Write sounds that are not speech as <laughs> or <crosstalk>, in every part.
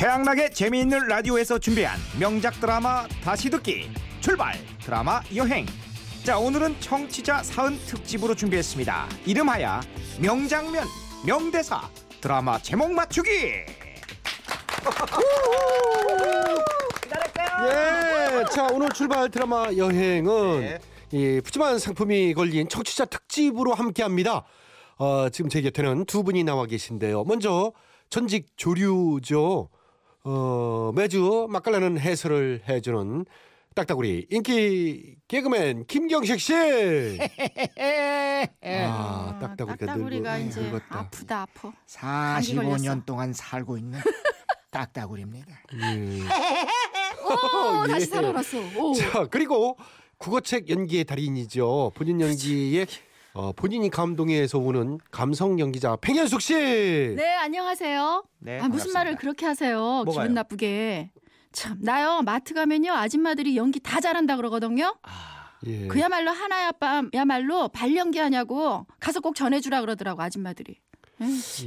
최양락의 재미있는 라디오에서 준비한 명작 드라마 다시 듣기 출발 드라마 여행 자 오늘은 청취자 사은 특집으로 준비했습니다 이름하여 명장면 명대사 드라마 제목 맞추기 예, 자 오늘 출발 드라마 여행은 네. 이 푸짐한 상품이 걸린 청취자 특집으로 함께합니다. 어, 지금 제 곁에는 두 분이 나와 계신데요. 먼저 전직 조류죠. 어, 매주 맛깔나는 해설을 해주는 딱따구리 인기 개그맨 김경식 씨. 아, 딱따구리가 딱따구리가 늙어- 이제 늙었다. 아프다 아파. 45년 동안 살고 있는 딱따구리입니다 <laughs> 예. 오, 다시 예. 살아났어. 오. 자 그리고 국어책 연기의 달인이죠. 본인 연기에 어, 본인이 감동해서 오는 감성 연기자 팽현숙 씨. 네 안녕하세요. 네, 아, 무슨 반갑습니다. 말을 그렇게 하세요? 뭐가요? 기분 나쁘게. 참 나요 마트 가면요 아줌마들이 연기 다 잘한다 그러거든요. 예. 그야말로 하나야말로 발연기 하냐고 가서 꼭 전해주라 그러더라고 아줌마들이.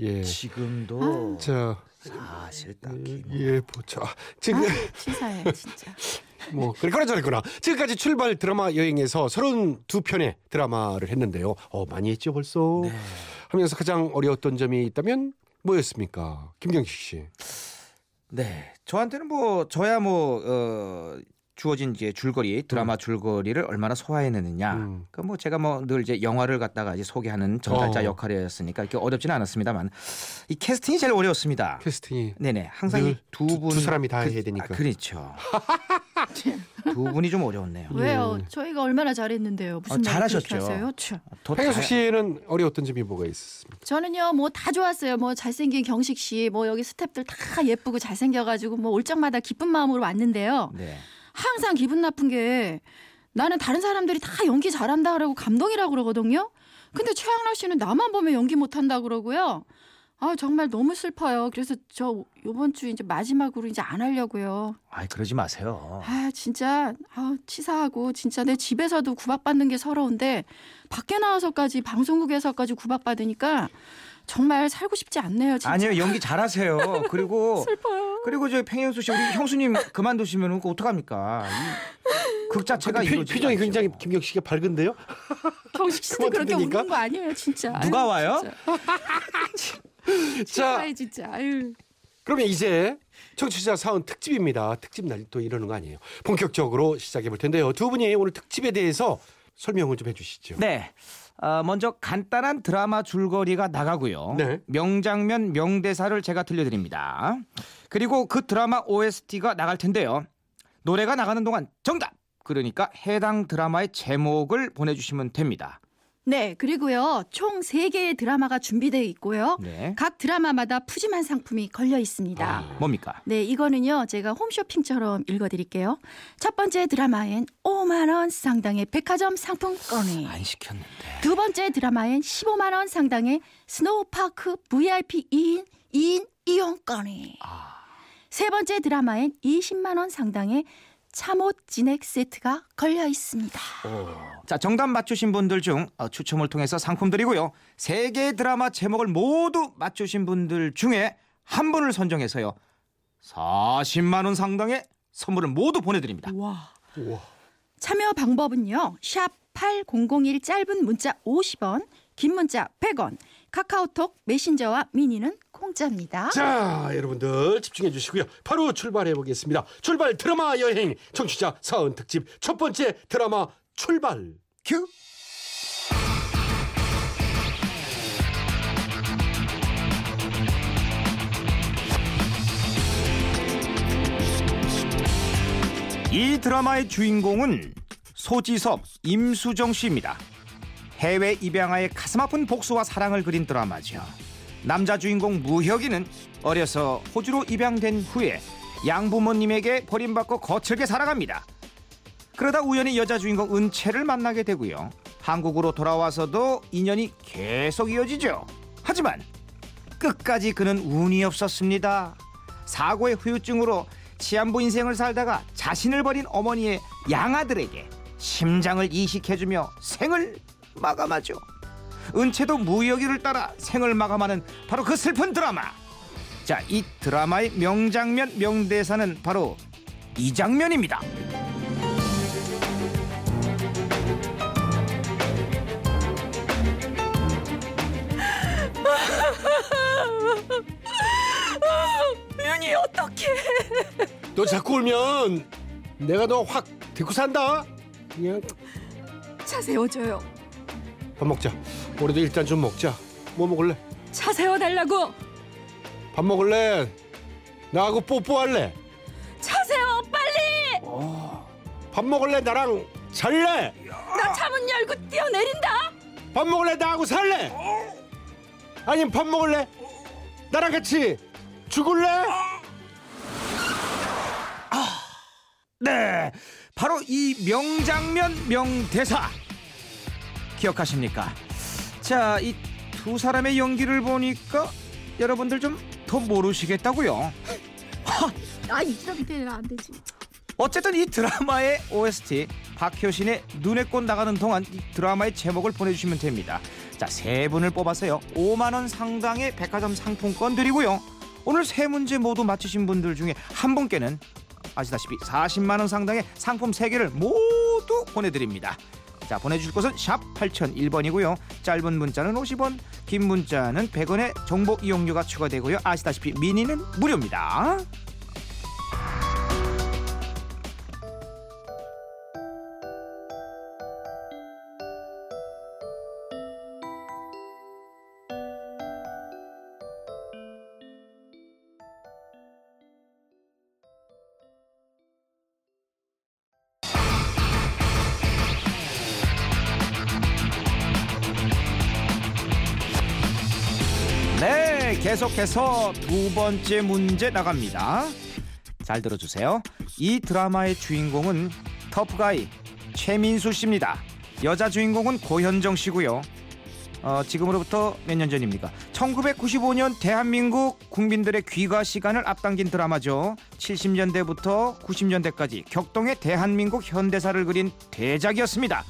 예. 지금도 자, 사실 딱히 예, 보자. 지금 치사해 진짜. <laughs> 뭐 그래 저랬구나. 지금까지 출발 드라마 여행에서 32편의 드라마를 했는데요. 어, 많이 했죠 벌써. 네. 하면서 가장 어려웠던 점이 있다면 뭐였습니까? 김경식 씨. 네, 저한테는 뭐 저야 뭐 어, 주어진 이제 줄거리 드라마 줄거리를 얼마나 소화해내느냐. 음. 그뭐 제가 뭐 늘 이제 영화를 갖다가 이제 소개하는 전달자 어. 역할이었으니까 이렇게 어렵지는 않았습니다만 이 캐스팅이 제일 어려웠습니다. 캐스팅이 네네, 항상 늘이두 두- 분, 두 사람이 다 해야 되니까. 아, 그렇죠. <laughs> 두 분이 좀 어려웠네요. 왜요? 예. 저희가 얼마나 잘했는데요. 무슨 어, 말을 잘하셨죠. 팽현숙 다- 씨는 어려웠던 점이 뭐가 있습니까? 저는요 뭐 다 좋았어요. 뭐 잘생긴 경식 씨, 뭐 여기 스탭들 다 예쁘고 잘생겨가지고 뭐 올 적마다 기쁜 마음으로 왔는데요. 네. 항상 기분 나쁜 게 나는 다른 사람들이 다 연기 잘한다 그러고 감동이라고 그러거든요. 근데 최양락 씨는 나만 보면 연기 못한다 그러고요. 아 정말 너무 슬퍼요. 그래서 저 요번 주 이제 마지막으로 이제 안 하려고요. 아이 그러지 마세요. 아 진짜 아 치사하고 진짜 내 집에서도 구박받는 게 서러운데 밖에 나와서까지 방송국에서까지 구박받으니까 정말 살고 싶지 않네요. 진짜. 아니요 연기 잘하세요. <laughs> 그리고 슬퍼요. 그리고 저 팽현수 씨 우리 형수님 그만두시면 그 어떡합니까? 이극 자체가 표, 이루어지지 표정이 않죠. 굉장히 김경식 씨가 밝은데요? <laughs> 경식 씨도 그렇게 그만두니까? 웃는 거 아니에요, 진짜. 누가 아유, 와요? 진짜. <laughs> 자, 진짜. 아유. 그러면 이제 청취자 사원 특집입니다. 특집 날 또 이러는 거 아니에요. 본격적으로 시작해 볼 텐데요. 두 분이 오늘 특집에 대해서 설명을 좀 해주시죠. 네. 어, 먼저 간단한 드라마 줄거리가 나가고요. 네. 명장면 명대사를 제가 들려드립니다. 그리고 그 드라마 OST가 나갈 텐데요. 노래가 나가는 동안 정답. 그러니까 해당 드라마의 제목을 보내주시면 됩니다. 네, 그리고요. 총 세개의 드라마가 준비되어 있고요. 네. 각 드라마마다 푸짐한 상품이 걸려 있습니다. 뭡니까? 네, 이거는요. 제가 홈쇼핑처럼 읽어 드릴게요. 첫 번째 드라마엔 5만 원 상당의 백화점 상품권이 안 시켰는데. 두 번째 드라마엔 15만 원 상당의 스노우파크 VIP 2인 2인 이용권이 세 번째 드라마엔 20만 원 상당의 참옻 진액 세트가 걸려 있습니다. 자, 정답 맞추신 분들 중 어, 추첨을 통해서 상품 드리고요. 세 개의 드라마 제목을 모두 맞추신 분들 중에 한 분을 선정해서요. 40만 원 상당의 선물을 모두 보내드립니다. 와. 우와. 참여 방법은요. 샵 8001 짧은 문자 50원, 긴 문자 100원, 카카오톡 메신저와 미니는 공짜입니다. 자, 여러분들 집중해 주시고요. 바로 출발해 보겠습니다. 출발 드라마 여행 청취자 사원 특집 첫 번째 드라마 출발. 큐. 이 드라마의 주인공은 소지섭, 임수정 씨입니다. 해외 입양아의 가슴 아픈 복수와 사랑을 그린 드라마죠. 남자 주인공 무혁이는 어려서 호주로 입양된 후에 양부모님에게 버림받고 거칠게 살아갑니다. 그러다 우연히 여자 주인공 은채를 만나게 되고요. 한국으로 돌아와서도 인연이 계속 이어지죠. 하지만 끝까지 그는 운이 없었습니다. 사고의 후유증으로 치안부 인생을 살다가 자신을 버린 어머니의 양아들에게 심장을 이식해주며 생을 마감하죠. 은채도 무여기를 따라 생을 마감하는 바로 그 슬픈 드라마 자, 이 드라마의 명장면 명대사는 바로 이 장면입니다. 윤이 어떡해? 너 자꾸 울면 내가 너 확 데리고 산다. 그냥 차 세워줘요. 밥 먹자. 우리도 일단 좀 먹자. 뭐 먹을래? 차 세워달라고. 밥 먹을래? 나하고 뽀뽀할래? 차 세워 빨리. 밥 먹을래? 나랑 잘래? 나 차문 열고 뛰어내린다. 밥 먹을래? 나하고 살래? 아니면 밥 먹을래? 나랑 같이 죽을래? 네, 바로 이 명장면 명대사 기억하십니까? 자, 이 두 사람의 연기를 보니까 여러분들 좀 더 모르시겠다고요? 아 이렇게 되면 안 되지. 어쨌든 이 드라마의 OST 박효신의 눈에 꽃 나가는 동안 이 드라마의 제목을 보내주시면 됩니다. 자, 세 분을 뽑아서요. 5만 원 상당의 백화점 상품권 드리고요. 오늘 세 문제 모두 맞히신 분들 중에 한 분께는 아시다시피 40만 원 상당의 상품 3개를 모두 보내드립니다. 자 보내주실 곳은 샵 8001번이고요. 짧은 문자는 50원, 긴 문자는 100원의 정보 이용료가 추가되고요. 아시다시피 미니는 무료입니다. 계속해서 두 번째 문제 나갑니다. 잘 들어주세요. 이 드라마의 주인공은 터프가이 최민수 씨입니다. 여자 주인공은 고현정 씨고요. 어, 지금으로부터 몇 년 전입니까? 1995년 대한민국 국민들의 귀가 시간을 앞당긴 드라마죠. 70년대부터 90년대까지 격동의 대한민국 현대사를 그린 대작이었습니다.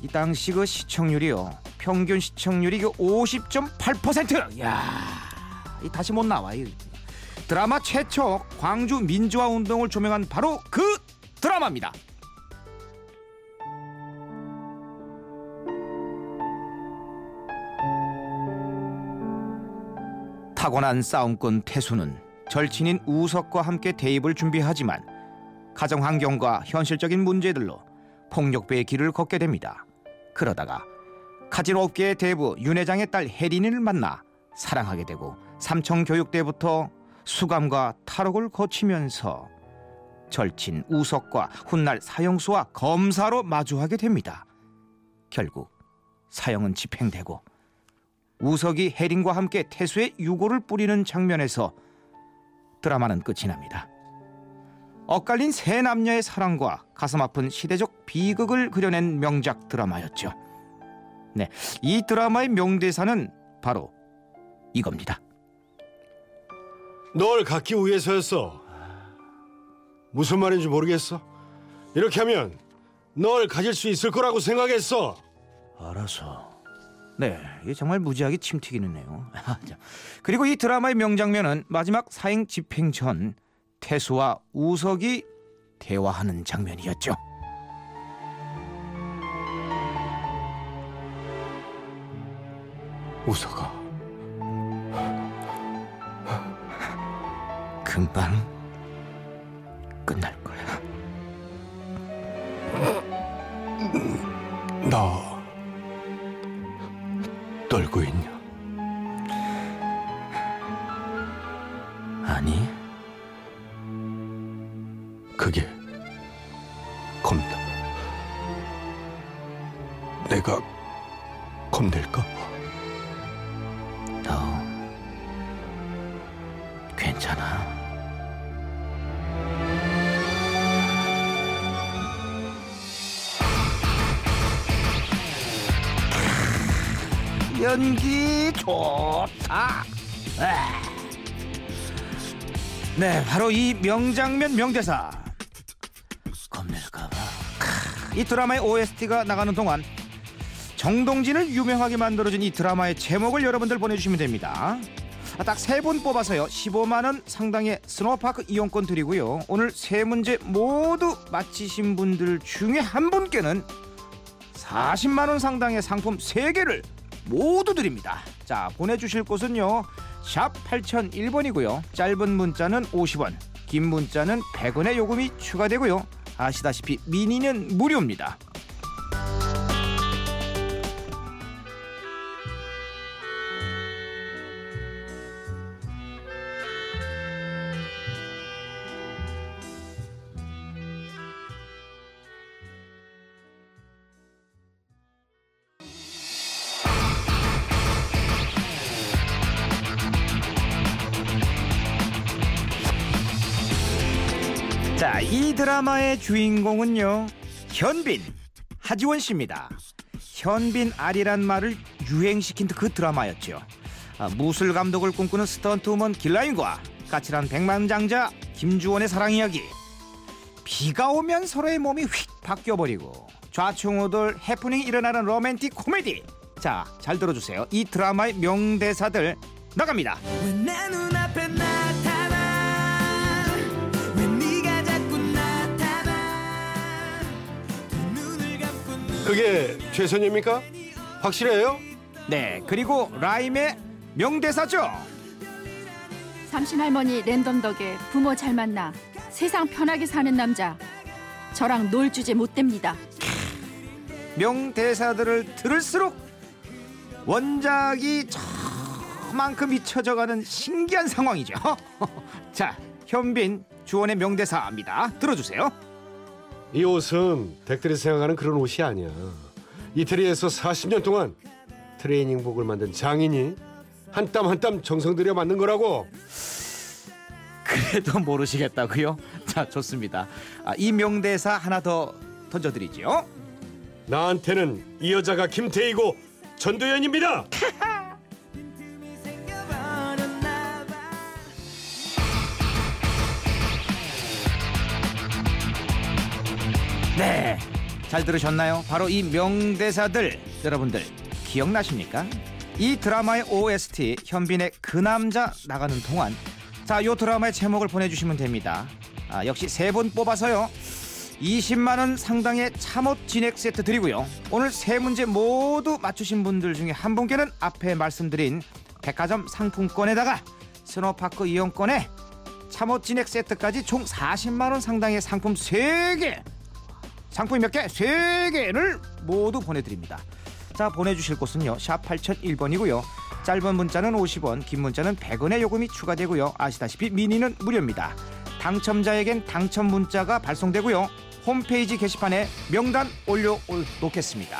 이 당시 그 시청률이요. 평균 시청률이 그 50.8%. 야, 이 다시 못 나와. 이 드라마 최초 광주 민주화 운동을 조명한 바로 그 드라마입니다. 타고난 싸움꾼 태수는 절친인 우석과 함께 대입을 준비하지만 가정 환경과 현실적인 문제들로 폭력배의 길을 걷게 됩니다. 그러다가 카지노 업계의 대부 윤 회장의 딸 혜린이를 만나 사랑하게 되고 삼청 교육대부터 수감과 탈옥을 거치면서 절친 우석과 훗날 사형수와 검사로 마주하게 됩니다. 결국 사형은 집행되고 우석이 혜린과 함께 태수의 유고를 뿌리는 장면에서 드라마는 끝이 납니다. 엇갈린 세 남녀의 사랑과 가슴 아픈 시대적 비극을 그려낸 명작 드라마였죠. 네, 이 드라마의 명대사는 바로 이겁니다. 널 갖기 위해서였어. 무슨 말인지 모르겠어. 이렇게 하면 널 가질 수 있을 거라고 생각했어. 알아서. 네, 이게 정말 무지하게 침 튀기는네요. <laughs> 그리고 이 드라마의 명장면은 마지막 사형 집행 전 태수와 우석이 대화하는 장면이었죠. 우석아, 금방 끝날 거야. 나 떨고 있냐? 아니, 그게 겁나. 내가 연기 좋다. 아. 네, 바로 이 명장면 명대사. 겁낼까봐. 크, 이 드라마의 OST가 나가는 동안 정동진을 유명하게 만들어준 이 드라마의 제목을 여러분들 보내주시면 됩니다. 딱 세 분 뽑아서요 15만 원 상당의 스노우파크 이용권 드리고요 오늘 세 문제 모두 맞히신 분들 중에 한 분께는 40만 원 상당의 상품 세개를 모두 드립니다. 자 보내주실 곳은요. 샵 8001번이고요. 짧은 문자는 50원 긴 문자는 100원의 요금이 추가되고요. 아시다시피 미니는 무료입니다 이 드라마의 주인공은요. 현빈, 하지원 씨입니다. 현빈 알이란 말을 유행시킨 그 드라마였죠. 아, 무술 감독을 꿈꾸는 스턴트우먼 길라인과 까칠한 백만장자 김주원의 사랑 이야기. 비가 오면 서로의 몸이 휙 바뀌어버리고 좌충우돌 해프닝이 일어나는 로맨틱 코미디. 자, 잘 들어주세요. 이 드라마의 명대사들 나갑니다. 그게 최선입니까? 확실해요? 네, 그리고 라임의 명대사죠. 삼신 할머니 랜덤 덕에 부모 잘 만나 세상 편하게 사는 남자 저랑 놀 주제 못 됩니다 명대사들을 들을수록 원작이 저만큼 잊혀져가는 신기한 상황이죠. <laughs> 자, 현빈 주원의 명대사입니다. 들어주세요. 이 옷은 댁들이 생각하는 그런 옷이 아니야. 이태리에서 40년 동안 트레이닝복을 만든 장인이 한 땀 한 땀 정성 들여 만든 거라고. 그래도 모르시겠다고요? <laughs> 자, 좋습니다. 아, 이 명대사 하나 더 던져드리죠. 나한테는 이 여자가 김태희고 전도연입니다. <laughs> 네, 잘 들으셨나요? 바로 이 명대사들 여러분들 기억나십니까? 이 드라마의 OST 현빈의 그 남자 나가는 동안 자, 요 드라마의 제목을 보내주시면 됩니다. 아, 역시 세 분 뽑아서요. 20만 원 상당의 참옻 진액 세트 드리고요. 오늘 세 문제 모두 맞추신 분들 중에 한 분께는 앞에 말씀드린 백화점 상품권에다가 스노파크 이용권에 참옷 진액 세트까지 총 40만 원 상당의 상품 3개 상품이 몇 개? 세 개를 모두 보내드립니다. 자 보내주실 곳은요. 샵 8001번이고요. 짧은 문자는 50원, 긴 문자는 100원의 요금이 추가되고요. 아시다시피 미니는 무료입니다. 당첨자에겐 당첨 문자가 발송되고요. 홈페이지 게시판에 명단 올려 놓겠습니다.